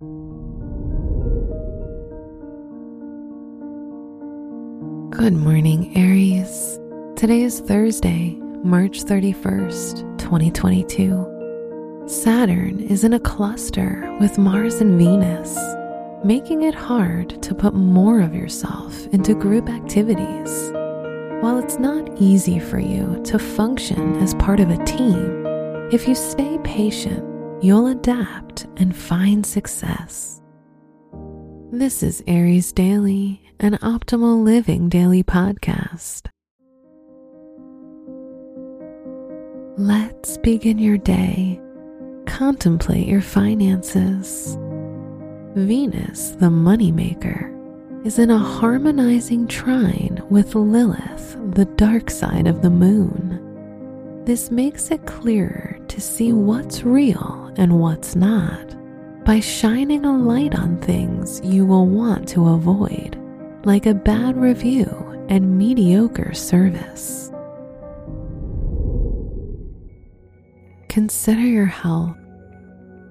Good morning, Aries. Today is Thursday, March 31st, 2022. Saturn is in a cluster with Mars and Venus, making it hard to put more of yourself into group activities. While it's not easy for you to function as part of a team, if you stay patient, you'll adapt and find success. This is Aries Daily, an optimal living daily podcast. Let's begin your day. Contemplate your finances. Venus, the moneymaker, is in a harmonizing trine with Lilith, the dark side of the moon. This makes it clearer to see what's real and what's not by shining a light on things you will want to avoid, like a bad review and mediocre service. Consider your health.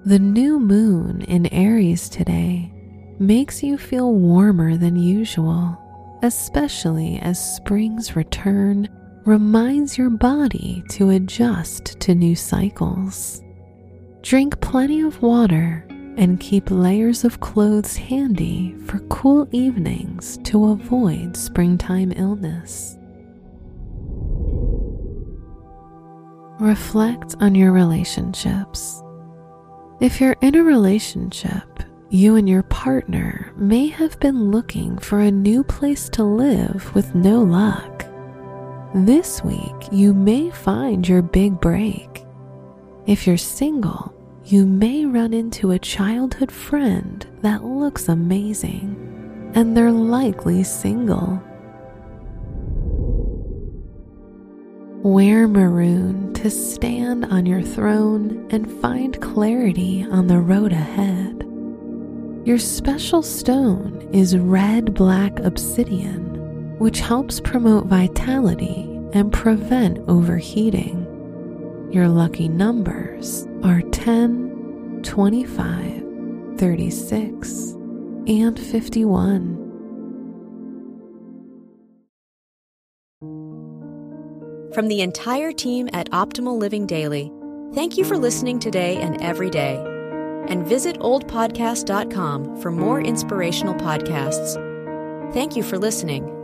The new moon in Aries today makes you feel warmer than usual, especially as spring's return reminds your body to adjust to new cycles. Drink plenty of water and keep layers of clothes handy for cool evenings to avoid springtime illness. Reflect on your relationships. If you're in a relationship, you and your partner may have been looking for a new place to live with no luck. This week, you may find your big break. If you're single, you may run into a childhood friend that looks amazing, and they're likely single. Wear maroon to stand on your throne and find clarity on the road ahead. Your special stone is red black obsidian, which helps promote vitality and prevent overheating. Your lucky numbers are 10, 25, 36, and 51. From the entire team at Optimal Living Daily, thank you for listening today and every day. And visit oldpodcast.com for more inspirational podcasts. Thank you for listening.